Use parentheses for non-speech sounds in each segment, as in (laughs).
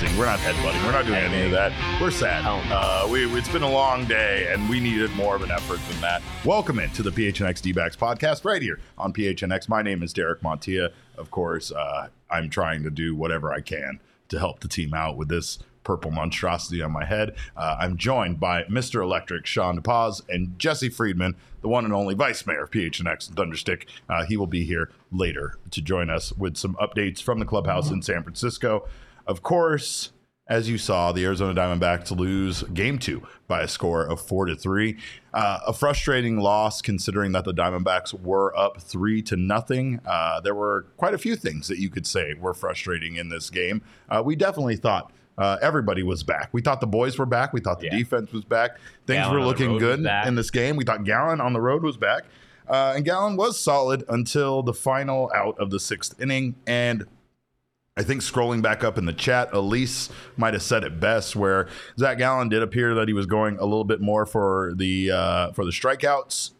Dancing. We're not headbutting. We're not doing any of that. We're sad. Uh, we, it's been a long day, and we needed more of an effort than that. Welcome into the PHNX D-backs podcast right here on PHNX. My name is Derek Montilla. Of course, uh, I'm trying to do whatever I can to help the team out with this purple monstrosity on my head. Uh, I'm joined by Mr. Electric, Sean DePaz, and Jesse Friedman, the one and only vice mayor of PHNX Thunderstick. Uh, he will be here later to join us with some updates from the clubhouse in San Francisco. Of course, as you saw, the Arizona Diamondbacks lose game two by a score of four to three. Uh, a frustrating loss considering that the Diamondbacks were up three to nothing. Uh, there were quite a few things that you could say were frustrating in this game. Uh, we definitely thought. Uh, everybody was back. We thought the boys were back. We thought the Yeah. defense was back. Things Gallen were looking good in this game. We thought Gallen on the road was back. Uh, and Gallen was solid until the final out of the sixth inning. And I think scrolling back up in the chat, Elise might have said it best, where Zac Gallen did appear that he was going a little bit more for the uh, for the strikeouts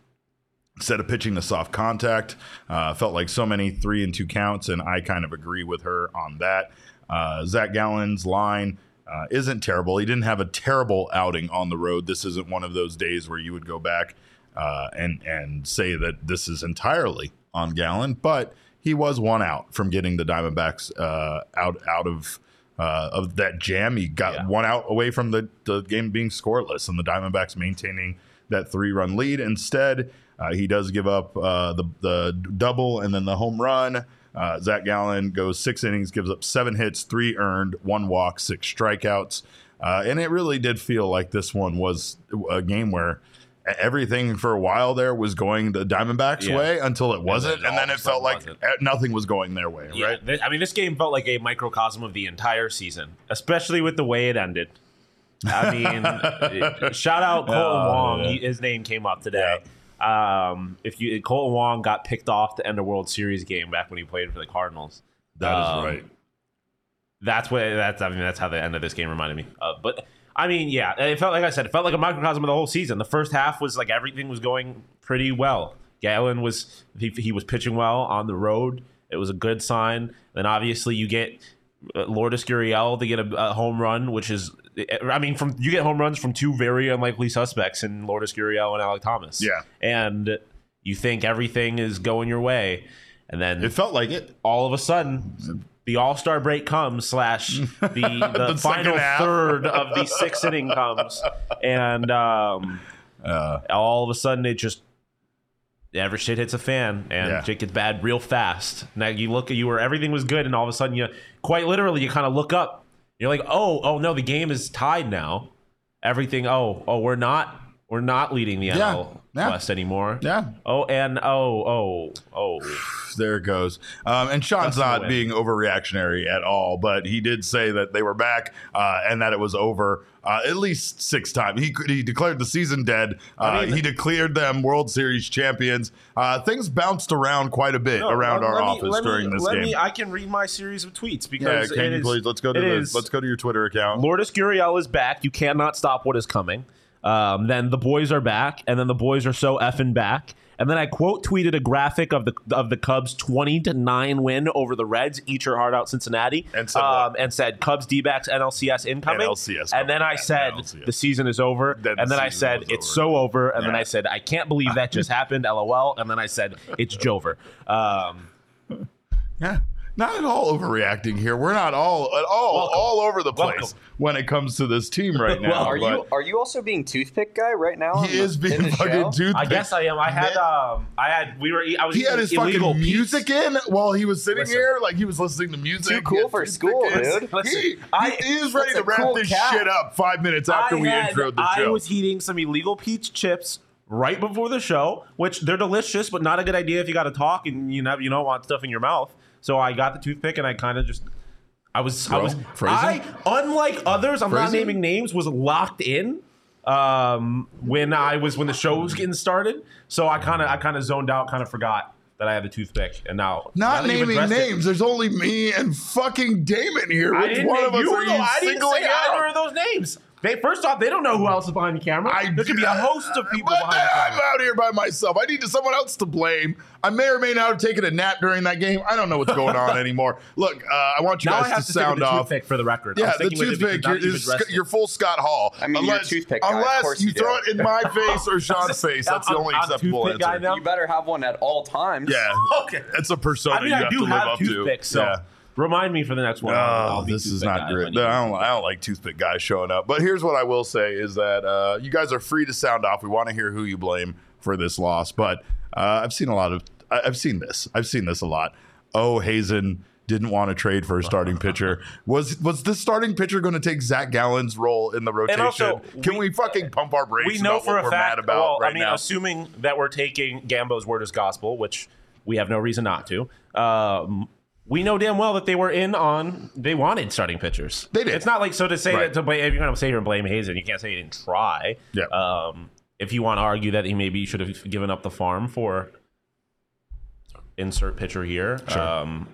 instead of pitching the soft contact. Uh, felt like so many three and two counts, and I kind of agree with her on that. Uh, Zac Gallen's line uh, isn't terrible. He didn't have a terrible outing on the road. This isn't one of those days where you would go back uh, and and say that this is entirely on Gallen, but he was one out from getting the Diamondbacks uh, out out of. Uh, of that jam, he got Yeah. one out away from the, the game being scoreless, and the Diamondbacks maintaining that three run lead. Instead, uh, he does give up uh, the the double and then the home run. Uh, Zac Gallen goes six innings, gives up seven hits, three earned, one walk, six strikeouts, uh, and it really did feel like this one was a game where everything for a while there was going the Diamondbacks' Yeah. way until it wasn't, then and then, it felt like wasn't. uh, nothing was going their way. Yeah, Right? I mean, this game felt like a microcosm of the entire season, especially with the way it ended. I mean, (laughs) shout out Kolten Oh, Wong. yeah. He, his name came up today. Um, if you Kolten Wong got picked off the end of World Series game back when he played for the Cardinals. That is Um, right. That's what that's. I mean, that's how the end of this game reminded me. of. but I mean, yeah, it felt like I said, it felt like a microcosm of the whole season. The first half was like everything was going pretty well. Gallen was he, he was pitching well on the road. It was a good sign. Then obviously you get uh, Lourdes Gurriel to get a, a home run, which is, I mean, from you get home runs from two very unlikely suspects in Lourdes Gurriel and Alek Thomas. Yeah. and you think everything is going your way, and then It felt like it. all of a sudden the All Star break comes slash (laughs) the the, The final third of the sixth inning comes, and um, Uh, all of a sudden it just every shit hits a fan and Yeah. shit gets bad real fast. Now you look at you where everything was good, and all of a sudden you quite literally you kind of look up. You're like, oh, oh no, the game is tied now. Everything. Oh, oh, we're not. We're not leading the Yeah. NL Yeah. West anymore. yeah, Oh, and oh, oh, oh. (sighs) there it goes. Um, and Sean's That's not being overreactionary at all, but he did say that they were back uh, and that it was over uh, at least six times. He he declared the season dead. Uh, I mean- he declared them World Series champions. Uh, things bounced around quite a bit No, around let- our let me- office me- during this let game. Me, I can read my series of tweets yeah, because can it you is- please let's go to the, is- let's go to your Twitter account. Lourdes Gurriel is back. You cannot stop what is coming. Um, then the boys are back, and then the boys are so effing back, and then I quote tweeted a graphic of the of the Cubs twenty to nine win over the Reds. Eat your heart out, Cincinnati, And said um, and said Cubs D backs NLCS incoming. NLCS and then I said NLCS. the season is over. Then the and then I said it's over. so over. And then I said I can't believe that just (laughs) happened. LOL. And then I said it's Jover. Um, Yeah. Not at all overreacting here. We're not all at all Welcome. all over the place Welcome. when it comes to this team right (laughs) now. Well, Are you are you also being toothpick guy right now? he is in being the fucking show? toothpick. I guess I am. I had um, I had we were I was He had his fucking Pete's. music in while he was sitting Listen. here, like he was listening to music. Too cool for school, in. dude. Listen, he, I- he is ready to wrap cool this cat. shit up five minutes after I we had- introed the show. I was eating some illegal peach chips right before the show, which they're delicious, but not a good idea if you got to talk and you know you don't want stuff in your mouth. So I got the toothpick and I kind of just. I was, I was, phrasing? I, unlike others, I'm not naming names, was locked in um, when I was when the show was getting started. So I kind of, I kind of zoned out, kind of forgot that I had the toothpick, and now not now that you've naming addressed it- names. There's only me and fucking Damon here. I Which didn't one name of us you are were you I didn't singling say out? either of those names. They first off, they don't know who else is behind the camera. I there could be a host of people But behind the camera. I'm out here by myself. I need someone else to blame. I may or may not have taken a nap during that game. I don't know what's going on (laughs) anymore. Look, uh, I want you Now I guys have to to stick with sound the off. toothpick for the record. I'm Yeah, the sticking with it because toothpick. now You're, that you've you're, addressed it. you're full Scott Hall. I mean, you're a unless, toothpick guy. Unless course you you throw do. it in my (laughs) face or Sean's (laughs) face. That's the I'm- only I'm acceptable toothpick guy answer. now? You better have one at all times. Yeah. Okay. It's a persona I mean, you I have do to live have up toothpicks, to. so Yeah. Remind me for the next one. Oh, this is not great. you- I don't, I don't like toothpick guys showing up. But here's what I will say is that uh, you guys are free to sound off. We want to hear who you blame for this loss. But uh, I've seen a lot of, I- I've seen this. I've seen this a lot. Oh, Hazen didn't want to trade for a starting pitcher. (laughs) Was was this starting pitcher going to take Zac Gallen's role in the rotation? also, Can we, we- fucking pump our brakes we know for what a we're fact. mad about well, right I mean, now? assuming that we're taking Gambo's word as gospel, which we have no reason not to. Um, we know damn well that they were in on. They wanted starting pitchers. They did. It's not like so to say Right. that to blame. If you're going to say here and blame Hazen, you can't say he didn't try. Yeah. Um, if you want to argue that he maybe should have given up the farm for insert pitcher here, um,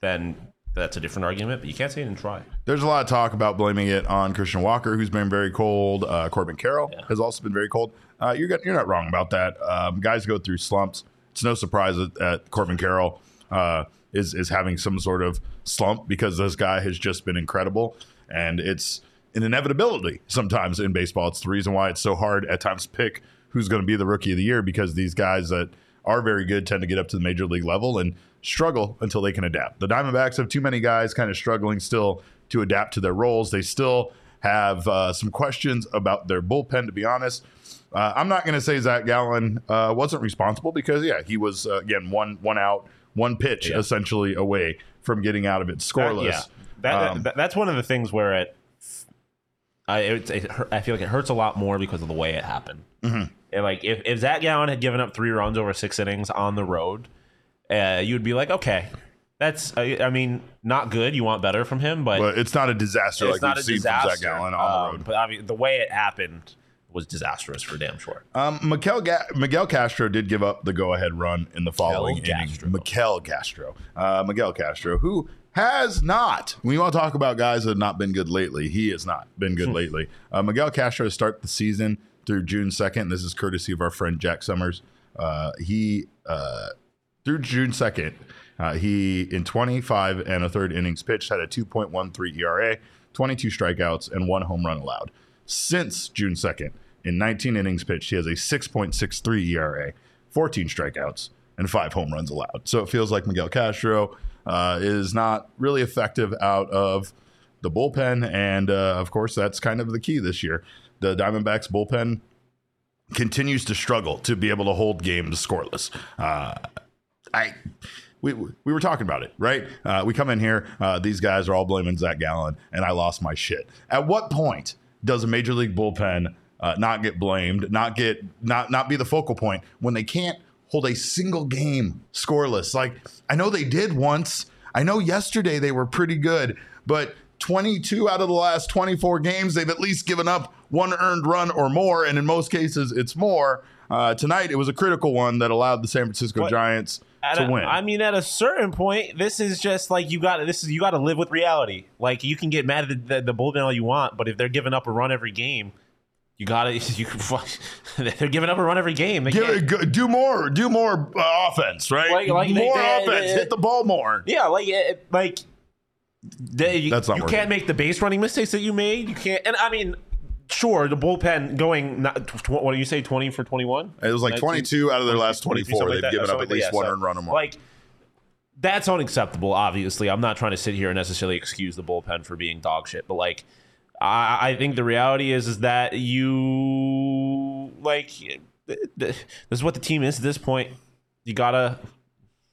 then that's a different argument. But you can't say he didn't try. There's a lot of talk about blaming it on Christian Walker, who's been very cold. Uh, Corbin Carroll has also been very cold. Uh, you're you're not wrong about that. Um, guys go through slumps. It's no surprise that, that Corbin Carroll uh, is is having some sort of slump because this guy has just been incredible, and it's an inevitability sometimes in baseball. It's the reason why it's so hard at times to pick who's going to be the rookie of the year because these guys that are very good tend to get up to the major league level and struggle until they can adapt. The Diamondbacks have too many guys kind of struggling still to adapt to their roles. They still have uh, some questions about their bullpen, to be honest. Uh, I'm not going to say Zac Gallen uh, wasn't responsible because, yeah, he was, uh, again, one, one out, one pitch Yeah. essentially away from getting out of it scoreless. That- yeah, that, Um, that- that's one of the things where it, I it, it, I feel like it hurts a lot more because of the way it happened. Mm-hmm. And like if if Zac Gallen had given up three runs over six innings on the road, uh, you'd be like, okay, that's I, I mean not good. You want better from him, but, but it's not a disaster it's like not a seen disaster. Zac Gallen on Um, the road. But I mean, the way it happened was disastrous for damn sure. Um, Miguel, Ga- Miguel Castro did give up the go-ahead run in the following inning. Castro. Miguel Castro, uh, Miguel Castro, who has not. When you want to talk about guys that have not been good lately, he has not been good (laughs) lately. Uh, Miguel Castro to start the season through June second. This is courtesy of our friend Jack Sommers. Uh, he uh, through June second. Uh, he in 25 and a third innings pitched had a 2.13 ERA, 22 strikeouts, and one home run allowed. Since June 2nd, in 19 innings pitched, he has a 6.63 ERA, 14 strikeouts, and five home runs allowed. So it feels like Miguel Castro uh, is not really effective out of the bullpen. And uh, of course, that's kind of the key this year. The Diamondbacks bullpen continues to struggle to be able to hold games scoreless. Uh, I we we were talking about it, right? Uh, we come in here, uh, these guys are all blaming Zac Gallen, and I lost my shit. At what point does a major league bullpen uh, not get blamed, not get not not be the focal point when they can't hold a single game scoreless? Like I know they did once. I know yesterday they were pretty good, but 22 out of the last 24 games, they've at least given up one earned run or more, and in most cases, it's more. Uh, tonight, it was a critical one that allowed the San Francisco What? Giants At to a- win. I mean, at a certain point, this is just like you got this is you got to live with reality. Like you can get mad at the, the, the bullpen all you want, but if they're giving up a run every game, You gotta. (laughs) You, (laughs) they're giving up a run every game. They Give go- do more, do more uh, offense, right? Like- like more they- offense, they- hit the ball more. Yeah, like like they, you, That's not you working. can't make the base running mistakes that you made. You can't, and I mean, sure, the bullpen going. Not, tw- what do you say? Twenty for twenty one. It was like 22 out of their last 24. They've given up at least one earned run or more. Like that's unacceptable. Obviously, I'm not trying to sit here and necessarily excuse the bullpen for being dog shit, but like. I, I think the reality is is that you like this is what the team is at this point. You gotta,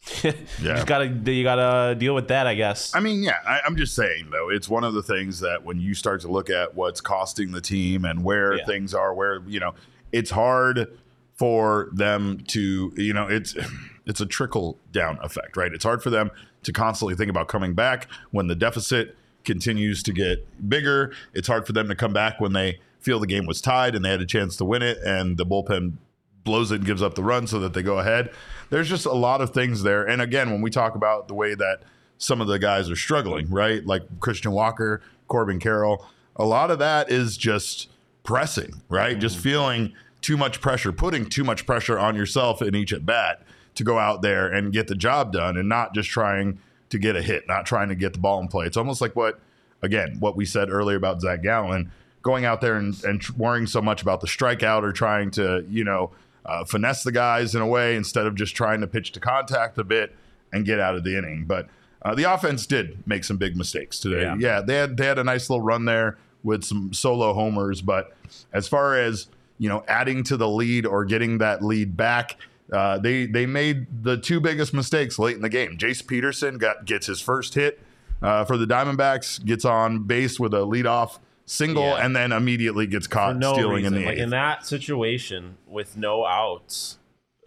(laughs) you just gotta, you gotta deal with that. I guess. I mean, yeah, I, I'm just saying though, it's one of the things that when you start to look at what's costing the team and where Yeah. things are, where you know, it's hard for them to, you know, it's (sighs) it's a trickle down effect, right? It's hard for them to constantly think about coming back when the deficit continues to get bigger. It's hard for them to come back when they feel the game was tied and they had a chance to win it, and the bullpen blows it and gives up the run so that they go ahead. There's just a lot of things there. And again, when we talk about the way that some of the guys are struggling, right? Like Christian Walker, Corbin Carroll, a lot of that is just pressing, right? Just mm-hmm. feeling too much pressure, putting too much pressure on yourself in each at bat to go out there and get the job done and not just trying to get a hit, not trying to get the ball in play. It's almost like what, again, what we said earlier about Zac Gallen going out there and, and worrying so much about the strikeout or trying to, you know, uh, finesse the guys in a way instead of just trying to pitch to contact a bit and get out of the inning. But uh, the offense did make some big mistakes today. Yeah. Yeah. they had they had a nice little run there with some solo homers, but as far as you know, adding to the lead or getting that lead back. Uh, they they made the two biggest mistakes late in the game. Jace Peterson got gets his first hit uh, for the Diamondbacks, gets on base with a leadoff single, Yeah. and then immediately gets caught no stealing reason. in the like eighth. in that situation with no outs.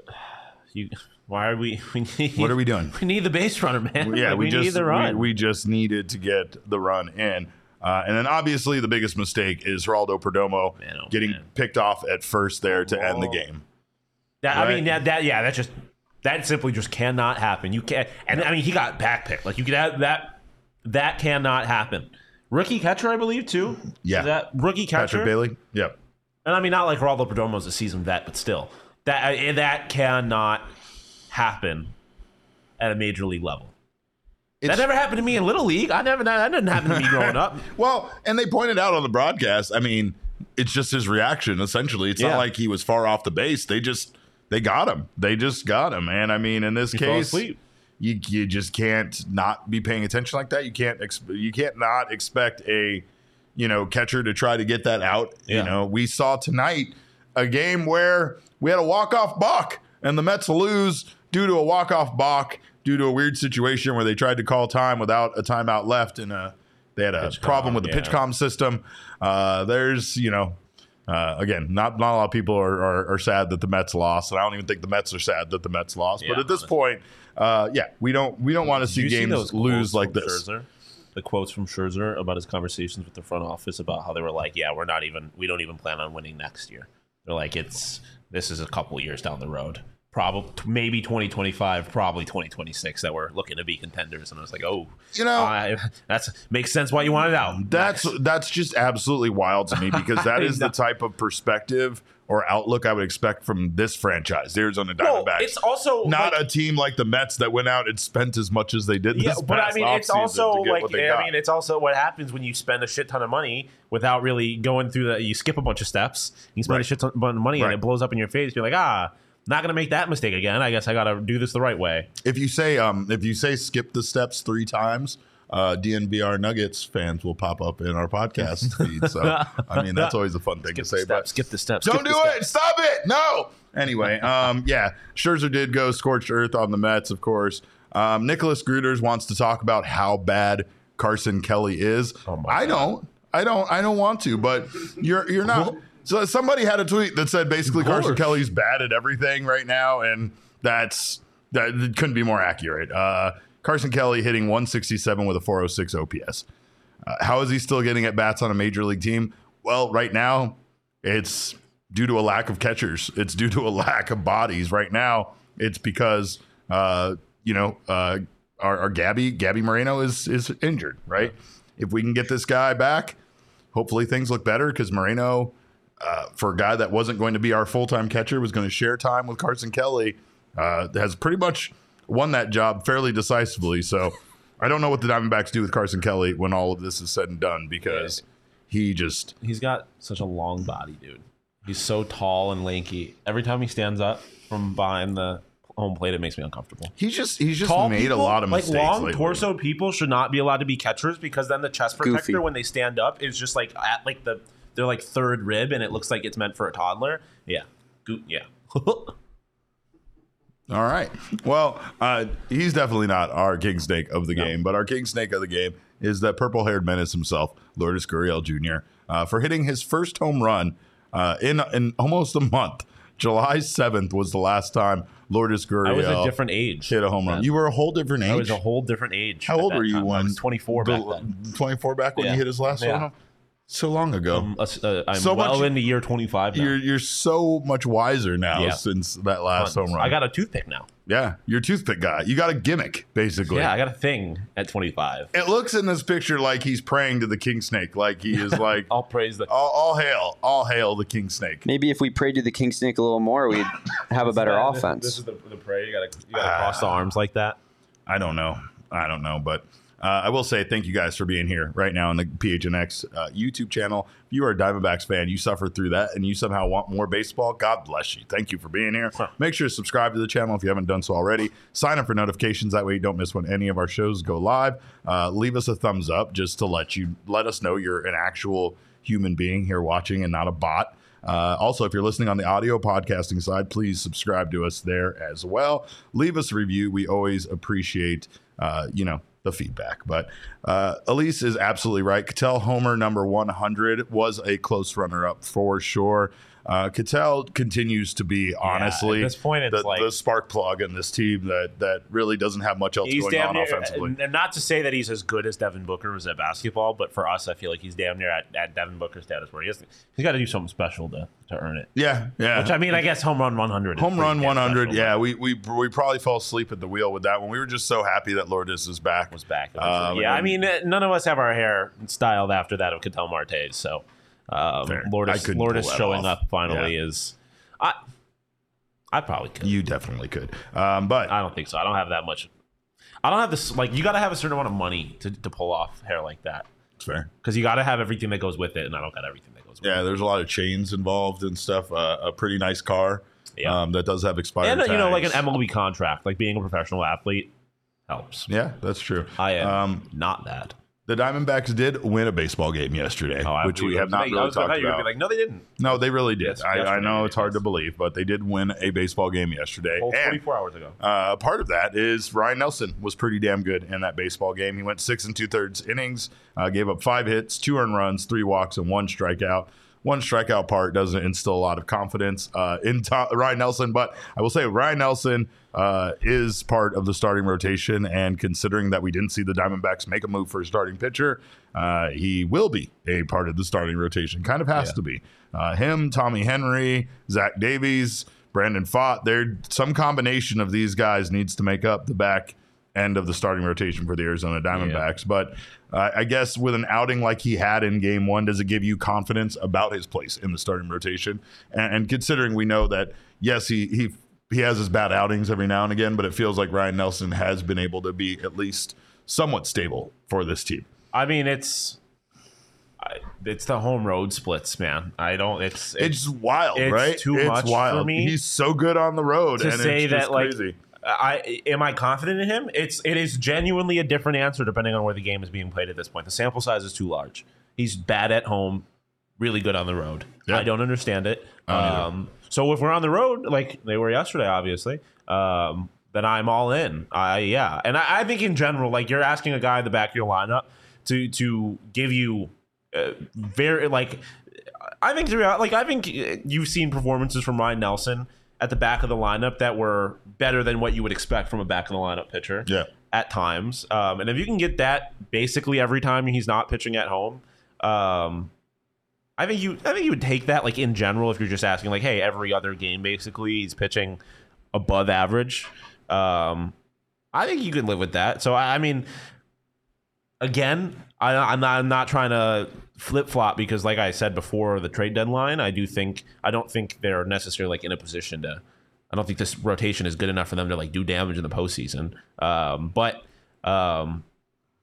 (sighs) You, why are we? (laughs) we need, What are we doing? We need the base runner, man. yeah, Like, we, we, just need the run. We, we just needed to get the run in. Uh, and then obviously the biggest mistake is Geraldo Perdomo Man, oh, getting man. picked off at first there to end the game. That, I mean, that, that yeah, that just that simply just cannot happen. You can't, and I mean, he got backpicked. Like you could have that. That cannot happen. Rookie catcher, I believe, too. Yeah. Is that rookie catcher? Patrick Bailey. Yep. And I mean, not like Geraldo Perdomo's a seasoned vet, but still, that uh, that cannot happen at a major league level. It's- that never happened to me in little league. I never. That didn't happen to me growing up. (laughs) Well, and they pointed out on the broadcast. I mean, it's just his reaction. Essentially, it's Yeah. not like he was far off the base. They just they got him. They just got him. And I mean, in this He case. You you just can't not be paying attention like that. You can't ex- you can't not expect a you know catcher to try to get that out. Yeah. You know, we saw tonight a game where we had a walk off balk, and the Mets lose due to a walk off balk due to a weird situation where they tried to call time without a timeout left, and uh they had a Pitch problem com, with the yeah. pitch com system. Uh, there's you know. Uh, again, not not a lot of people are, are, are sad that the Mets lost, and I don't even think the Mets are sad that the Mets lost. but at this honestly. point, uh, yeah, we don't we don't want to see games those lose like this. Scherzer? The quotes from Scherzer about his conversations with the front office about how they were like, "Yeah, we're not even. We don't even plan on winning next year." They're like, "It's this is a couple years down the road, probably maybe 2025, probably 2026 that we're looking to be contenders." And I was like, "Oh, You know- I- that's makes sense why you want it out." That's that's just absolutely wild to me because (laughs) that is is the type of perspective or outlook I would expect from this franchise, the Arizona Diamondbacks. it's also not like- a team like the Mets that went out and spent as much as they did Yeah, this but I mean, it's also like what I got. mean, it's also what happens when you spend a shit ton of money without really going through the. You skip a bunch of steps. You spend Right. a shit ton of money Right. and it blows up in your face. You're like, ah, not gonna make that mistake again. I guess I gotta do this the right way. if you say um if you say skip the steps three times uh DNVR Nuggets fans will pop up in our podcast (laughs) feed. So I mean that's always a fun thing Skip to say. steps. But Skip the steps. Don't do it! steps. Stop it! No. Anyway, um, yeah, Scherzer did go scorched earth on the Mets, of course. Um, Nicholas Gruders wants to talk about how bad Carson Kelly is. Oh my I don't. I don't. I don't want to. But you're you're not. So somebody had a tweet that said basically Carson. Kelly's bad at everything right now, and that's that it couldn't be more accurate. Uh, Carson Kelly hitting 167 with a 406 OPS. Uh, how is he still getting at bats on a major league team? Well, right now, it's due to a lack of catchers. It's due to a (laughs) lack of bodies. Right now, it's because uh, you know uh, our, our Gabby Gabby Moreno is is injured. Right. If we can get this guy back, hopefully things look better because Moreno. uh, for a guy that wasn't going to be our full time catcher, was going to share time with Carson Kelly, uh, has pretty much won that job fairly decisively. So I don't know what the Diamondbacks do with Carson Kelly when all of this is said and done because he just He's got such a long body, dude. He's so tall and lanky. Every time he stands up from behind the home plate, it makes me uncomfortable. he's just he's just Tall made people, a lot of like long lately. torso people should not be allowed to be catchers because then the chest Goofy. protector when they stand up is just like at like the they're like third rib and it looks like it's meant for a toddler. Yeah, Go- yeah. (laughs) All right. Well, uh, he's definitely not our king snake of the game, but our king snake of the game is that purple haired menace himself, Lourdes Gurriel Jr., uh, for hitting his first home run uh, in in almost a month. July 7th was the last time Lourdes Gurriel I was a different age. hit a home run. You were a whole different age. I was a whole different age. How old were you time. I when was 24 back then. 24 back when Yeah. you hit his last Yeah. home? So long ago. Um, uh, I'm So well much- into year 25 now. you're you're so much wiser now Yeah. since that last home run. I got a toothpick now. yeah, you're a toothpick guy. You got a gimmick, basically. Yeah, I got a thing at 25. It looks in this picture like he's praying to the king snake, like he is (laughs) like, I'll praise the. all, all hail, all hail the king snake. Maybe if we prayed to the king snake a little more, we'd (laughs) have a better Yeah, this- offense. This, is the, the prayer. You gotta, you gotta cross the arms like that. I don't know, I don't know, but uh, I will say thank you guys for being here right now on the PHNX uh, YouTube channel. If you are a Diamondbacks fan, you suffered through that, and you somehow want more baseball. God bless you. Thank you for being here. Make sure to subscribe to the channel if you haven't done so already. Sign up for notifications that way you don't miss when any of our shows go live. Uh, leave us a thumbs up just to let you let us know you're an actual human being here watching and not a bot. Uh, also, if you're listening on the audio podcasting side, please subscribe to us there as well. Leave us a review. We always appreciate, uh, you know, the feedback. But uh, Elise is absolutely right. Ketel Homer number 100 was a close runner up for sure. Uh, Ketel continues to be honestly at this point, it's the, like- the spark plug in this team that that really doesn't have much else going on near, offensively. and not to say that he's as good as Devin Booker was at basketball, but for us, I feel like he's damn near at, at Devin Booker status where he has, he's got to do something special to, to earn it. yeah, yeah. Which I mean, I guess home run 100. Home run 100. special, Yeah, we, we we probably fell asleep at the wheel with that one. We were just so happy that Lourdes is back. was back. Um, yeah, I mean, none of us have our hair styled after that of Ketel Marte's, so um. Lourdes, Lourdes showing off. up finally Yeah. is. I I probably could. You definitely could. Um, but I don't think so. I don't have that much. I don't have this. Like, you got to have a certain amount of money to, to pull off hair like that it's fair. because you got to have everything that goes with it, and I don't got everything that goes with Yeah, there's a lot of chains involved and stuff. Uh, a pretty nice car Yeah. um, that does have it. expired And uh, you know, like an tags. MLB contract, like being a professional athlete helps. Yeah, that's true. I am Um, not that. The Diamondbacks did win a baseball game yesterday, Oh, which we have not I really was talked about. like, no, they didn't. no, they really did. Yes, I, I know it's hard to believe, but they did win a baseball game yesterday. Whole And 24 hours ago. Uh, part of that is Ryne Nelson was pretty damn good in that baseball game. He went six and two thirds innings, uh, gave up five hits, two earned runs, three walks, and one strikeout. One strikeout part doesn't instill a lot of confidence uh, in to- Ryne Nelson, but I will say Ryne Nelson uh, is part of the starting rotation. And considering that we didn't see the Diamondbacks make a move for a starting pitcher, uh, he will be a part of the starting rotation. Kind of has to be. Uh, him, Tommy Henry, Zach Davies, Brandon Pfaadt. There, some combination of these guys needs to make up the back end of the starting rotation for the Arizona Diamondbacks. But uh, I guess with an outing like he had in Game One, does it give you confidence about his place in the starting rotation? And, and considering we know that yes, he he he has his bad outings every now and again, but it feels like Ryne Nelson has been able to be at least somewhat stable for this team. I mean, it's I, it's the home road splits, man. I don't. It's It's wild, it's right? too it's much for me He's so good on the road, to and say it's that like crazy. I am I confident in him. It's it is genuinely a different answer depending on where the game is being played at this point. The sample size is too large. He's bad at home, really good on the road. Yeah. I don't understand it. I don't. Um, so if we're on the road, like they were yesterday, obviously, um, then I'm all in. I yeah, and I, I think in general, like you're asking a guy in the back of your lineup to to give you uh, very like I think like I think you've seen performances from Ryne Nelson at the back of the lineup that were better than what you would expect from a back of the lineup pitcher. Yeah. At times, um, and if you can get that basically every time he's not pitching at home, um, I think you I think you would take that like in general if you're just asking like, hey, every other game basically he's pitching above average. Um, I think you could live with that. So I, I mean, again, I, I'm not I'm not trying to flip flop because, like I said before, the trade deadline. I do think I don't think they're necessarily like in a position to. I don't think this rotation is good enough for them to like do damage in the postseason. Um, but um,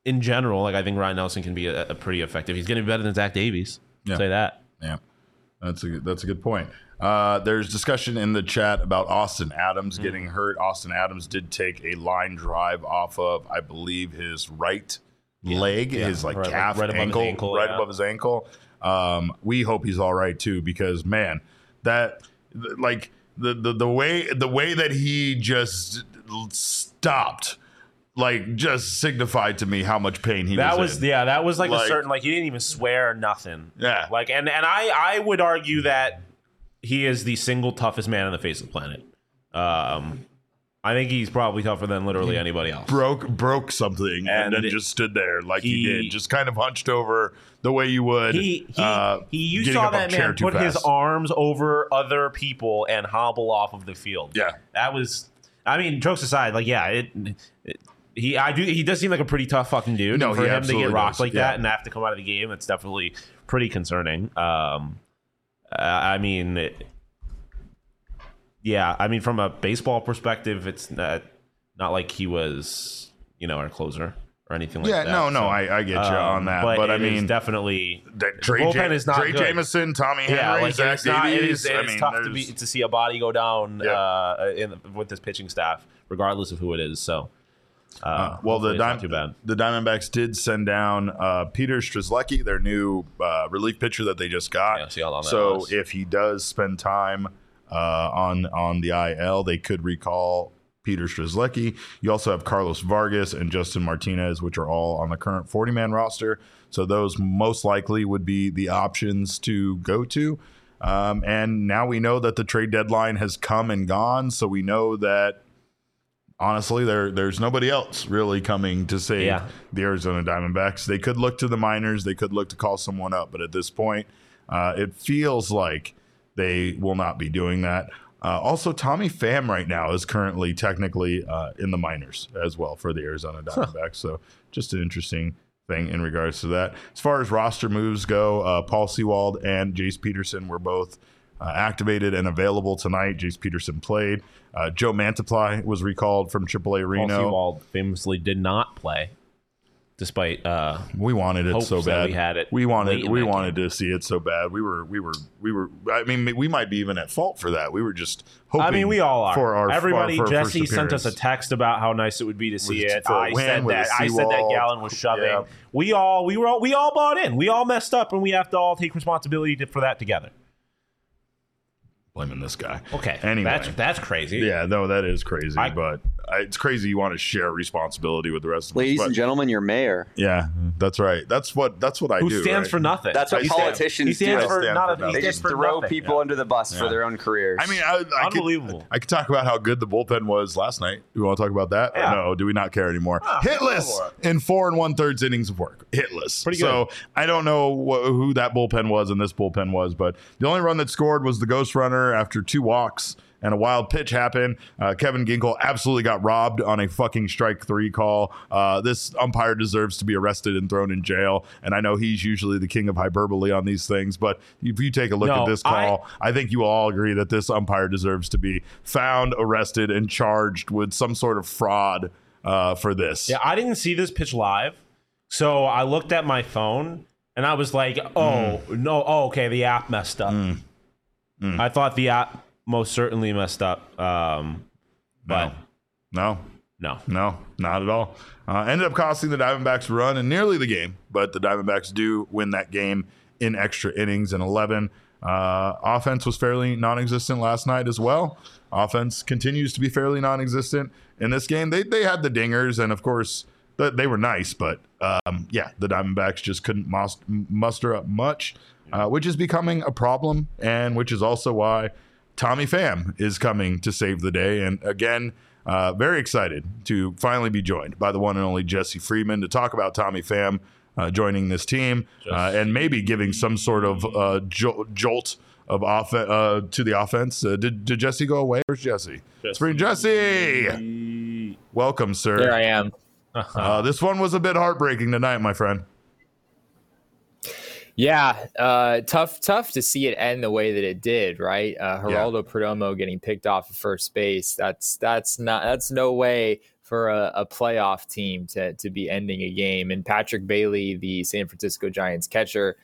in general, like I think Ryne Nelson can be a, a pretty effective. He's going to be better than Zach Davies. Yeah. Say that. Yeah, that's a good, that's a good point. Uh, there's discussion in the chat about Austin Adams getting hurt. Austin Adams did take a line drive off of, I believe, his right leg, yeah. his like Right- calf right above his ankle, ankle, right yeah. above his ankle. Um, we hope he's all right too, because man, that th- like the, the the way the way that he just stopped, like just signified to me how much pain he was That was. was in. yeah, that was like, Like- a certain like he didn't even swear or nothing. Yeah. Like and and I I would argue that he is the single toughest man on the face of the planet. Um I think he's probably tougher than literally anybody else. broke broke something and, And then it- just stood there like he, he- did, just kind of hunched over the way you would. He he, uh, he you saw that man too put his arms over other people and hobble off of the field. Yeah. That was I mean, jokes aside, like yeah, it, it he I do he does seem like a pretty tough fucking dude. No, and for he him to get rocked does, like yeah. that and have to come out of the game, it's definitely pretty concerning. Um uh, I mean it, yeah, I mean from a baseball perspective, it's not not like he was, you know, our closer or anything like Yeah, that. Yeah, no, no, So, I, I get you um, on that, but, but, I it is mean, definitely that the bullpen is not Drey good. Jameson, Tommy Henry, Yeah, like Zach it's not, it is, I it's mean, tough to be to see a body go down Yeah. uh, in, with this pitching staff, regardless of who it is. So, uh, Uh, well, the hopefully it's not Dim- too bad. the Diamondbacks did send down uh, Peter Strzelecki, their new uh, relief pitcher that they just got. Yeah, see how long so if he does spend time uh, on on the IL, they could recall Peter Strzelecki. You also have Carlos Vargas and Justin Martinez, which are all on the current 40 man roster. So those most likely would be the options to go to. Um, and now we know that the trade deadline has come and gone. So we know that honestly, there there's nobody else really coming to save Yeah. the Arizona Diamondbacks. They could look to the minors, they could look to call someone up, but at this point, uh, it feels like they will not be doing that. Uh, also, Tommy Pham right now is currently technically uh, in the minors as well for the Arizona Diamondbacks. So just an interesting thing in regards to that. As far as roster moves go, uh, Paul Sewald and Jace Peterson were both uh, activated and available tonight. Jace Peterson played. Uh, Joe Mantiply was recalled from AAA Reno. Paul. Sewald famously did not play, despite uh, We wanted it so bad. we had it We wanted. We wanted game. to see it so bad. We were. We were. We were. I mean, we might be even at fault for that. We were just hoping. I mean, we all are. For our Everybody, for our first Jesse sent us a text about how nice it would be to see Was it. I a I win said that. I said that Gallen was shoving. Yeah. We all, we were, all, we all bought in. We all messed up, and we have to all take responsibility to, for that together. Blaming this guy. Okay. Anyway. that's that's crazy. Yeah, no, that is crazy. I- but I, it's crazy you want to share responsibility with the rest of the Ladies us. and gentlemen, your mayor. Yeah, that's right. That's what. That's what I Who do. Who stands right? for nothing? That's what I stand- politicians he stands do. for stand not for nothing. They just throw nothing. people under the bus Yeah. for their own careers. I mean, I, I Unbelievable. Could, I could talk about how good the bullpen was last night. Do we want to talk about that? Or Yeah. no, do we not care anymore? Ah, Hitless in four and one thirds innings of work. Hitless. Pretty good. So I don't know wh- who that bullpen was and this bullpen was, but the only run that scored was the ghost runner after two walks and a wild pitch happened. Uh, Kevin Ginkel absolutely got robbed on a fucking strike three call. Uh, this umpire deserves to be arrested and thrown in jail. And I know he's usually the king of hyperbole on these things, but if you take a look No, at this call, I think you all agree that this umpire deserves to be found, arrested, and charged with some sort of fraud uh, for this. Yeah, I didn't see this pitch live, so I looked at my phone and I was like, "Oh Mm. no, oh okay, the app messed up." I thought the app most certainly messed up, um, but No, no. no, not at all. Uh, ended up costing the Diamondbacks a run and nearly the game, but the Diamondbacks do win that game in extra innings in 11. Uh, offense was fairly non existent last night as well. Offense continues to be fairly non existent in this game. They, they had the dingers, and of course, they were nice, but um, yeah, the Diamondbacks just couldn't mus- muster up much, uh, which is becoming a problem, and which is also why Tommy Pham is coming to save the day. And again, uh, very excited to finally be joined by the one and only Jesse Friedman to talk about Tommy Pham uh, joining this team uh, and maybe giving some sort of uh, jo- jolt of off- uh, to the offense. Uh, did, did Jesse go away? Where's Jesse? Let's bring Jesse. Welcome, sir. There I am. Uh, this one was a bit heartbreaking tonight, my friend. Yeah, uh, tough, tough to see it end the way that it did. Right, uh, Geraldo yeah. Perdomo getting picked off of first base. That's that's not that's no way for a, a, playoff team to to be ending a game. And Patrick Bailey, the San Francisco Giants catcher,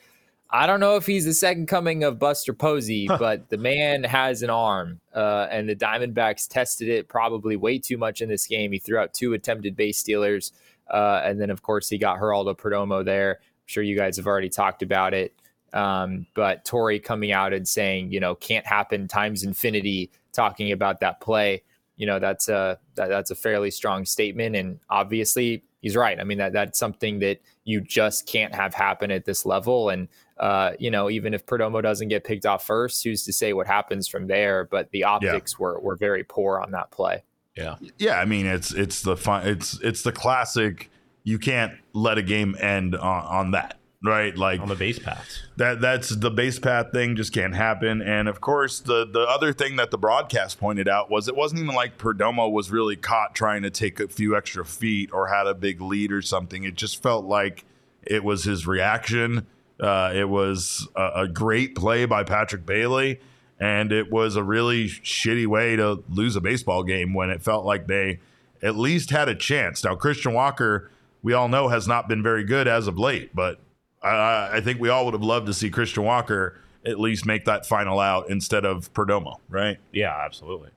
I don't know if he's the second coming of Buster Posey, (laughs) but the man has an arm, uh, and the Diamondbacks tested it probably way too much in this game. He threw out two attempted base stealers, uh, and then of course he got Geraldo Perdomo there. I'm sure you guys have already talked about it. Um, but Torey coming out and saying, you know, can't happen times infinity, talking about that play. You know, that's a that, that's a fairly strong statement, and obviously he's right. I mean that that's something that you just can't have happen at this level, and uh, you know, even if Perdomo doesn't get picked off first, who's to say what happens from there? But the optics yeah. were were very poor on that play. Yeah, yeah. I mean, it's it's the fun. It's it's the classic. You can't let a game end on, on that, right? Like on the base path. That that's the base path thing just can't happen. And of course, the the other thing that the broadcast pointed out was it wasn't even like Perdomo was really caught trying to take a few extra feet or had a big lead or something. It just felt like it was his reaction uh, it was a, a, great play by Patrick Bailey, and it was a really shitty way to lose a baseball game when it felt like they at least had a chance. Now, Christian Walker, we all know, has not been very good as of late, but I, I think we all would have loved to see Christian Walker at least make that final out instead of Perdomo, right? Yeah, absolutely.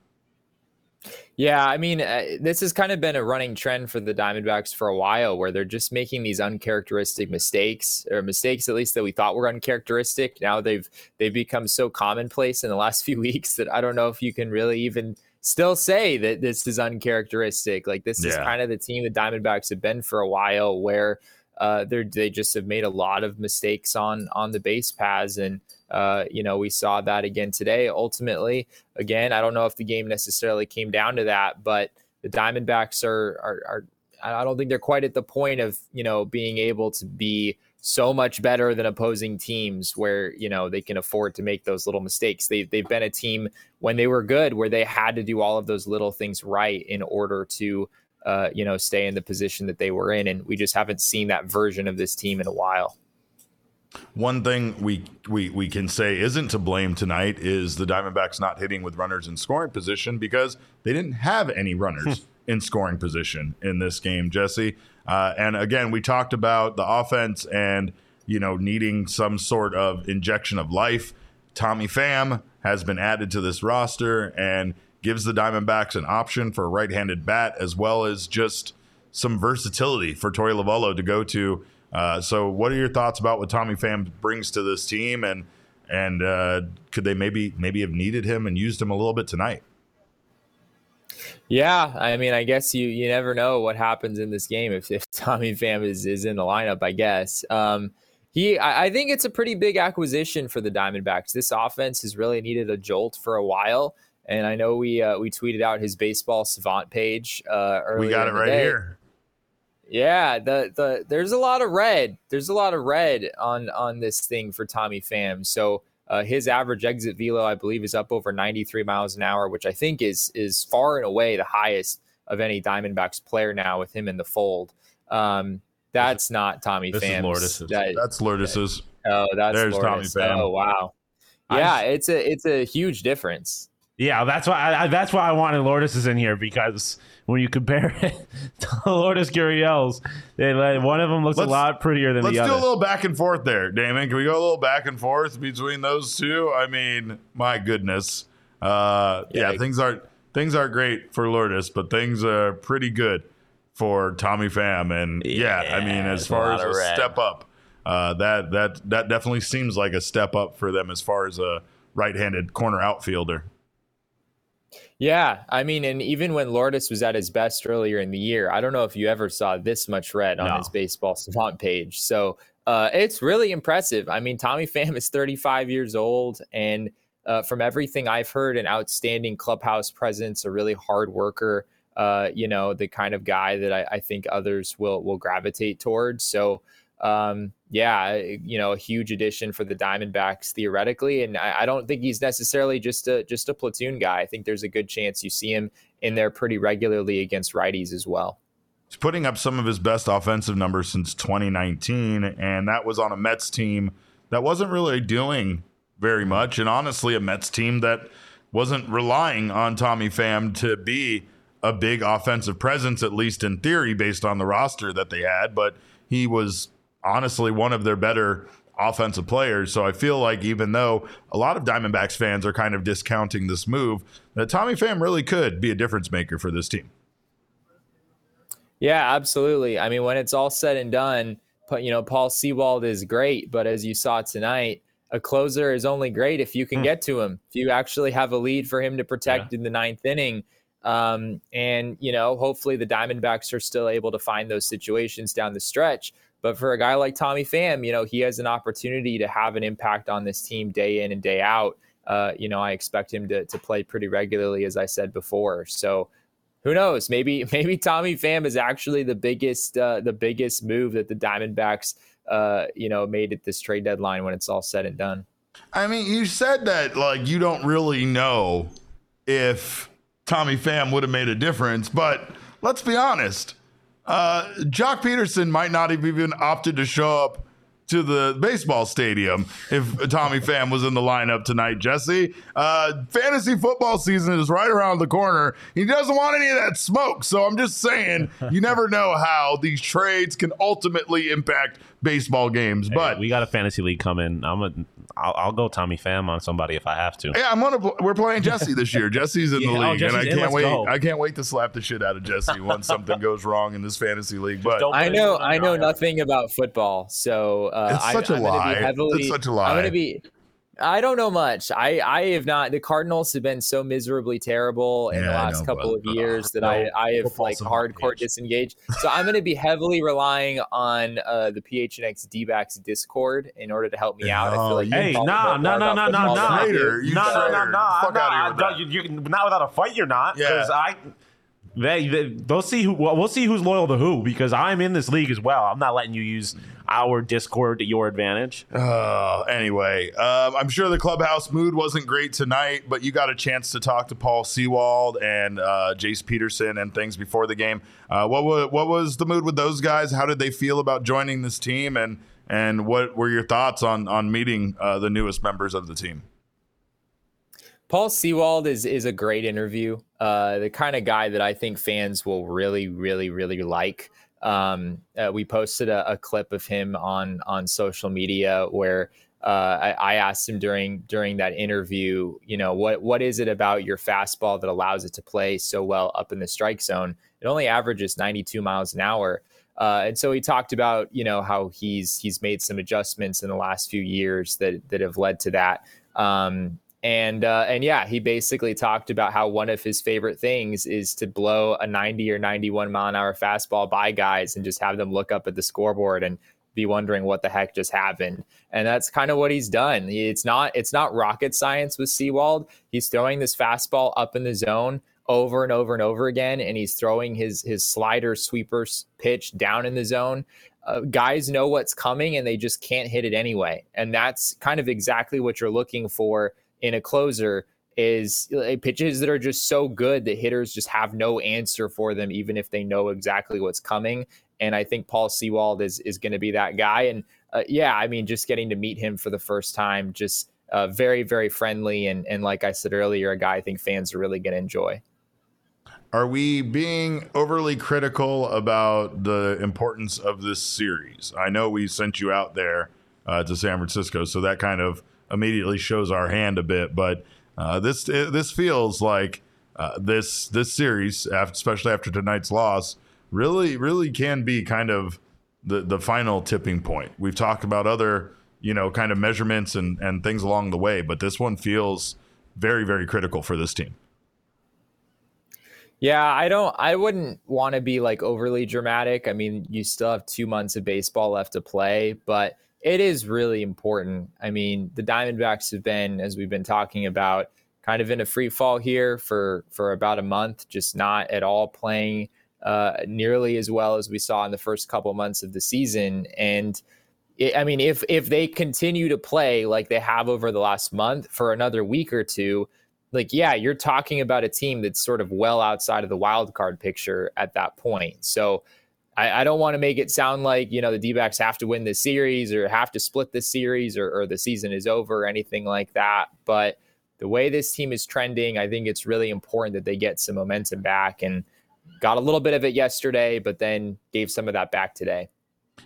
Yeah, I mean, uh, this has kind of been a running trend for the Diamondbacks for a while, where they're just making these uncharacteristic mistakes, or mistakes at least that we thought were uncharacteristic. Now they've they've become so commonplace in the last (laughs) few weeks that I don't know if you can really even still say that this is uncharacteristic. Like this yeah. is kind of the team the Diamondbacks have been for a while, where uh, they just have made a lot of mistakes on on the base paths, and uh, you know we saw that again today. Ultimately, again, I don't know if the game necessarily came down to that, but the Diamondbacks are are, are I don't think they're quite at the point of you know being able to be so much better than opposing teams where you know they can afford to make those little mistakes. They they've been a team when they were good where they had to do all of those little things right in order to uh, you know, stay in the position that they were in. And we just haven't seen that version of this team in a while. One thing we, we we can say isn't to blame tonight is the Diamondbacks not hitting with runners in scoring position because they didn't have any runners (laughs) in scoring position in this game, Jesse. Uh, and again, we talked about the offense and you know needing some sort of injection of life. Tommy Pham has been added to this roster, and gives the Diamondbacks an option for a right handed bat as well as just some versatility for Torey Lovullo to go to. Uh, so, what are your thoughts about what Tommy Pham brings to this team, and and uh, could they maybe maybe have needed him and used him a little bit tonight? Yeah, I mean, I guess you you never know what happens in this game if, if (laughs) Tommy Pham is is in the lineup. I guess. Um, he, I, I think it's a pretty big acquisition for the Diamondbacks. This offense has really needed a jolt for a while. And I know we uh, we tweeted out his baseball savant page uh, earlier. We got it right day. here. Yeah, the the there's a lot of red. There's a lot of red on on this thing for Tommy Pham. So uh, his average exit velo, I believe, is up over 93 miles an hour, which I think is is far and away the highest of any Diamondbacks player now with him in the fold. Um, that's not Tommy this Pham. That, that's Lourdes's. Oh, that's there's Lourdes. Tommy Pham. Oh, wow. Yeah, it's a it's a huge difference. Yeah, that's why I, that's why I wanted Lourdes is in here because when you compare (laughs) it to Lourdes Gurriel's, they, one of them looks let's, a lot prettier than the other. Let's do a little back and forth there, Damon. Can we go a little back and forth between those two? I mean, my goodness. Uh, yeah, yeah, things aren't things aren't great for Lourdes, but things are pretty good for Tommy Pham. And yeah, yeah I mean, as far as a red. step up, uh, that that that definitely seems like a step up for them as far as a right-handed corner outfielder. Yeah, I mean, and even when Lourdes was at his best earlier in the year, I don't know if you ever saw this much red on no. his baseball (laughs) savant page. So uh, it's really impressive. I mean, Tommy Pham is 35 years old, and uh, from everything I've heard, an outstanding clubhouse presence, a really hard worker. Uh, you know, the kind of guy that I, I think others will will gravitate towards. So um, yeah, you know, a huge addition for the Diamondbacks theoretically, and I, I, don't think he's necessarily just a just a platoon guy. I think there's a good chance you see him in there pretty regularly against righties as well. He's putting up some of his best offensive numbers since 2019, and that was on a Mets team that wasn't really doing very much. And honestly, a Mets team that wasn't relying on Tommy Pham to be a big offensive presence, at least in theory, based on the roster that they had. But he was honestly one of their better offensive players. So I feel like even though a lot of Diamondbacks fans are kind of discounting this move, that Tommy Pham really could be a difference maker for this team. Yeah, absolutely. I mean, when it's all said and done, but you know, Paul Sewald is great, but as you saw tonight, a closer is only great if you can mm. get to him. If you actually have a lead for him to protect yeah. in the ninth inning. Um, and, you know, hopefully the Diamondbacks are still able to find those situations down the stretch. But for a guy like Tommy Pham, you know, he has an opportunity to have an impact on this team day in and day out. Uh, you know, I expect him to, to play pretty regularly, as I said before. So who knows? Maybe (laughs) maybe Tommy Pham is actually the biggest uh, the biggest move that the Diamondbacks uh, you know made at this trade deadline when it's all said and done. I mean, you said that like you don't really know if Tommy Pham would have made a difference, but let's be honest uh, Joc Pederson might not have even opted to show up to the baseball stadium if Tommy Pham was in the lineup tonight, Jesse. Uh, fantasy football season is right around the corner. He doesn't want any of that smoke. So I'm just saying, you never know how these trades can ultimately impact baseball games. Hey, but we got a fantasy league coming. I'm a I'll, I'll, go Tommy Pham on somebody if I have to. Yeah, I'm gonna. We're playing (laughs) Jesse this year. Jesse's in yeah, the oh, league, oh, and I can't wait. Go. I can't wait to slap the shit out of Jesse once something goes wrong in this fantasy league. But I know, I know nothing about football, so uh, it's such I, a I'm lie. Heavily, it's such a lie. I'm gonna be. I don't know much. I I have not. The Cardinals have been so miserably terrible in yeah, the last know, couple but, of years uh, that no, I I have like hardcore page. disengaged. So I'm going to be heavily relying on uh, the PHNX D-backs Discord in order to help me out. I feel like hey, nah, nah, nah, nah, nah, nah, nah, nah, nah, nah, nah, nah, not without a fight. You're not because yeah. I. They, they, they'll see who. Well, we'll see who's loyal to who because I'm in this league as well. I'm not letting you use our Discord to your advantage. Uh, anyway, um, I'm sure the clubhouse mood wasn't great tonight, but you got a chance to talk to Paul Sewald and uh, Jace Peterson and things before the game. Uh, what was what was the mood with those guys? How did they feel about joining this team, and and what were your thoughts on on meeting uh, the newest members of the team? Paul Sewald is is a great interview. Uh, the kind of guy that I think fans will really, really, really like. Um, uh, we posted a, a, clip of him on on social media where uh, I, I, asked him during during that interview, you know, what what is it about your fastball that allows it to play so well up in the strike zone? It only averages 92 miles an hour. Uh, and so he talked about, you know, how he's he's made some adjustments in the last few years that that have led to that. Um, and uh, and yeah, he basically talked about how one of his favorite things is to blow a 90 or 91 mile an hour fastball by guys and just have them look up at the scoreboard and be wondering what the heck just happened. And that's kind of what he's done. It's not it's not rocket science with Sewald. He's throwing this fastball up in the zone over and over and over again, and he's throwing his his slider sweeper pitch down in the zone. Uh, guys know what's coming and they just can't hit it anyway. And that's kind of exactly what you're looking for in a closer is like, pitches that are just so good that hitters just have no answer for them, even if they know exactly what's coming. And I think Paul Sewald is is going to be that guy. And uh, yeah, I mean, just getting to meet him for the first time, just uh, very very friendly, and and like I said earlier, a guy I think fans are really going to enjoy. Are we being overly critical about the importance of this series? I know we sent you out there uh, to San Francisco, so that kind of immediately shows our hand a bit. But uh, this this feels like uh, this this series, especially after tonight's loss, really really can be kind of the the final tipping point. We've talked about other you know kind of measurements and and things along the way, but this one feels very very critical for this team. Yeah, I don't I wouldn't want to be like overly dramatic. I mean, you still have 2 months of baseball left to play, but it is really important. I mean, the Diamondbacks have been, as we've been talking about, kind of in a free fall here for for about a month, just not at all playing uh, nearly as well as we saw in the first couple months of the season. And it, I mean, if if they continue to play like they have over the last month for another week or two, like yeah, you're talking about a team that's sort of well outside of the wild card picture at that point. So I, I don't want to make it sound like you know the D-backs have to win this series or have to split this series or, or the season is over or anything like that. But the way this team is trending, I think it's really important that they get some momentum back and got a little bit of it yesterday, but then gave some of that back today.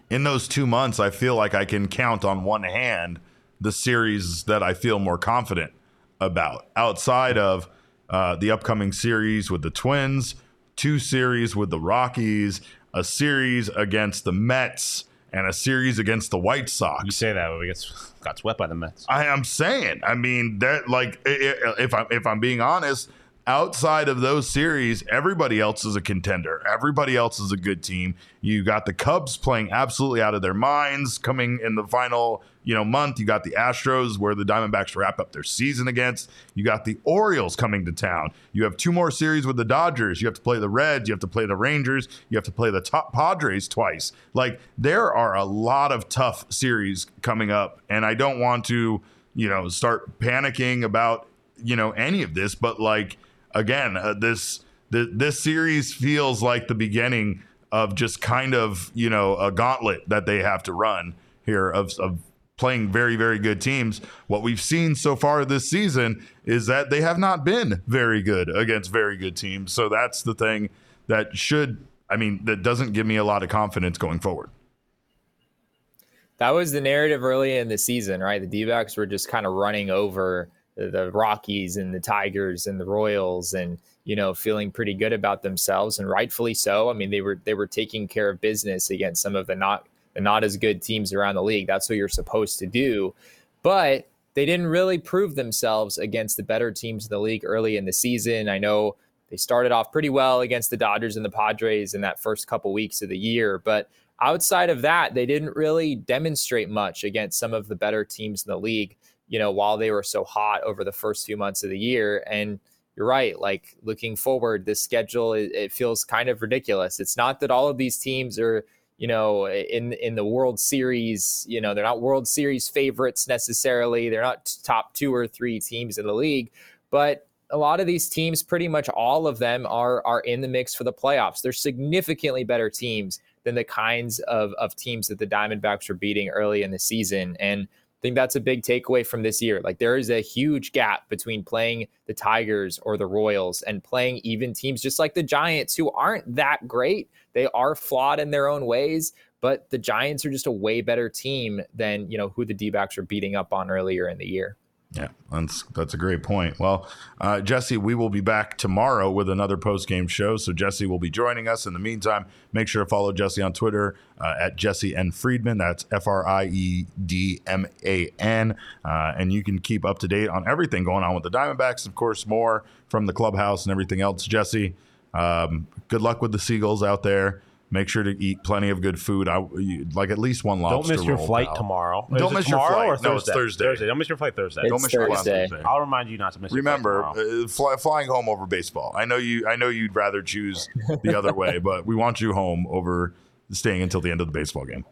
In those two months, I feel like I can count on one hand the series that I feel more confident about outside of uh, the upcoming series with the Twins, two series with the Rockies, a series against the Mets, and a series against the White Sox. You say that, but we get got swept by the Mets. I am saying. I mean that like if I'm if I'm being honest, outside of those series, everybody else is a contender. Everybody else is a good team. You got the Cubs playing absolutely out of their minds coming in the final, you know, month. You got the Astros where the Diamondbacks wrap up their season against. You got the Orioles coming to town. You have two more series with the Dodgers. You have to play the Reds, you have to play the Rangers, you have to play the top Padres twice. Like there are a lot of tough series coming up and I don't want to, you know, start panicking about, you know, any of this, but like again, uh, this the, this series feels like the beginning of just kind of you know a gauntlet that they have to run here of, of playing very very good teams. What we've seen so far this season is that they have not been very good against very good teams. So that's the thing that should I mean that doesn't give me a lot of confidence going forward. That was the narrative early in the season, right? The D-backs were just kind of running over the Rockies and the Tigers and the Royals and you know feeling pretty good about themselves and rightfully so. I mean they were they were taking care of business against some of the not the not as good teams around the league. That's what you're supposed to do. But they didn't really prove themselves against the better teams in the league early in the season. I know they started off pretty well against the Dodgers and the Padres in that first couple weeks of the year, but outside of that, they didn't really demonstrate much against some of the better teams in the league you know, while they were so hot over the first few months of the year. And you're right. Like looking forward, this schedule it, it, feels kind of ridiculous. It's not that all of these teams are, you know, in in the World Series. You know, they're not World Series favorites necessarily. They're not top two or three teams in the league, but a lot of these teams, pretty much all of them, are are in the mix for the playoffs. They're significantly better teams than the kinds of of teams that the Diamondbacks were beating early in the season, and I think that's a big takeaway from this year. Like there is a huge gap between playing the Tigers or the Royals and playing even teams just like the Giants who aren't that great. They are flawed in their own ways, but the Giants are just a way better team than, you know, who the D-backs are beating up on earlier in the year. Yeah, that's that's a great point. Well, uh, Jesse, we will be back tomorrow with another post game show. So Jesse will be joining us. In the meantime, make sure to follow Jesse on Twitter uh, at Jesse N Friedman. That's F R I E D M A N, uh, and you can keep up to date on everything going on with the Diamondbacks. Of course, more from the clubhouse and everything else. Jesse, um, good luck with the Seagulls out there. Make sure to eat plenty of good food. I like at least one lobster. Don't miss your roll, flight pal. tomorrow. Don't miss it your flight. Or No, it's Thursday? Thursday. Don't miss your flight Thursday. It's Don't miss your flight Thursday. Thursday. I'll remind you not to miss. your flight Remember, tomorrow. uh, fly, flying home over baseball. I know you. I know you'd rather choose the other (laughs) way, but we want you home over staying until the end of the baseball game.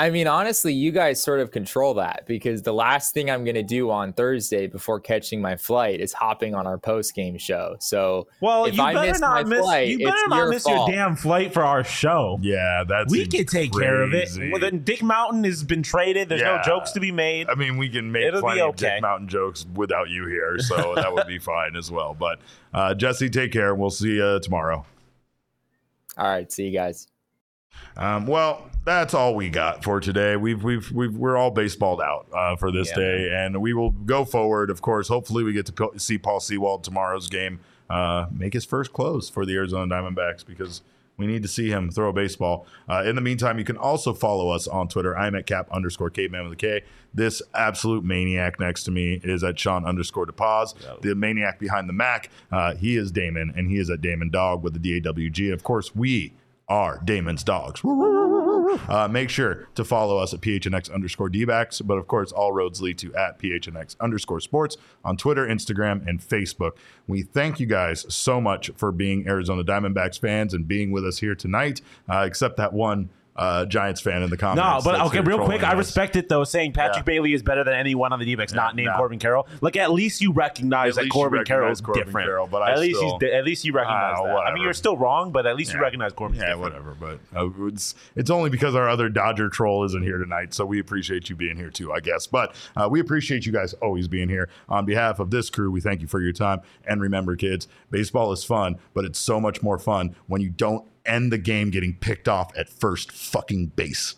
I mean, honestly, you guys sort of control that because the last thing I'm going to do on Thursday before catching my flight is hopping on our post game show. So, well, if you I better miss not my miss. flight, you better it's not your miss fault. your damn flight for our show. Yeah, that's we can take care of it. Well, then Dick Mountain has been traded. There's Yeah. no jokes to be made. I mean, we can make It'll be plenty of. Dick Mountain jokes without you here, so (laughs) that would be fine as well. But uh, Jesse, take care. We'll see you tomorrow. All right, see you guys. Um, well, that's all we got for today. We've we've we've we're all baseballed out uh, for this Yeah, day, and we will go forward. Of course, hopefully, we get to see Paul Sewald tomorrow's game uh, make his first close for the Arizona Diamondbacks because we need to see him throw a baseball. Uh, in the meantime, you can also follow us on Twitter. I'm at cap underscore caveman with a K. This absolute maniac next to me is at Sean underscore DePaz. The maniac behind the Mac, uh, he is Damon, and he is at Damon Dog with the DAWG. And of course, we are Damon's dogs. Uh, make sure to follow us at PHNX underscore DBacks. But of course, all roads lead to at PHNX underscore sports on Twitter, Instagram, and Facebook. We thank you guys so much for being Arizona Diamondbacks fans and being with us here tonight, uh, except that one uh, Giants fan in the comments. No, but okay, real quick, trolling I respect it though, saying Patrick Yeah. Bailey is better than anyone on the D-backs, not named no. Corbin Carroll. Like at least you recognize At that Corbin Carroll is Corbin different. Carroll, but I at least still- at least you recognize Ah, that. I mean, you're still wrong, but at least you recognize Corbin. Yeah, different. whatever. But uh, it's it's only because our other Dodger troll isn't here tonight, so we appreciate you being here too, I guess. But uh, we appreciate you guys always being here. On behalf of this crew, we thank you for your time. And remember, kids, baseball is fun, but it's so much more fun when you don't end the game getting picked off at first fucking base.